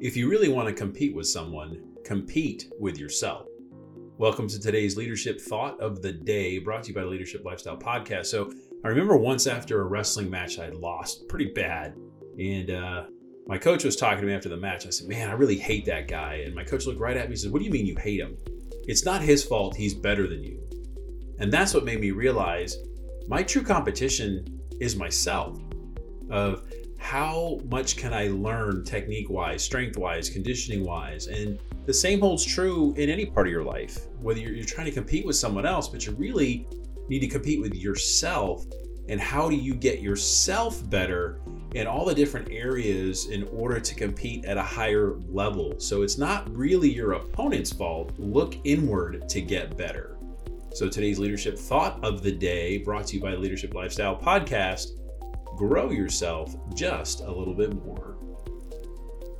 If you really want to compete with someone, compete with yourself. Welcome to today's leadership thought of the day, brought to you by the Leadership Lifestyle Podcast. So, I remember once after a wrestling match I lost pretty bad, and uh, my coach was talking to me after the match. I said, "Man, I really hate that guy." And my coach looked right at me and said, "What do you mean you hate him? It's not his fault. He's better than you." And that's what made me realize my true competition is myself. Of how much can I learn technique wise, strength wise, conditioning wise, and the same holds true in any part of your life, whether you're, you're trying to compete with someone else, but you really need to compete with yourself. And how do you get yourself better in all the different areas in order to compete at a higher level? So it's not really your opponent's fault. Look inward to get better. So today's leadership thought of the day, brought to you by Leadership Lifestyle Podcast grow yourself just a little bit more.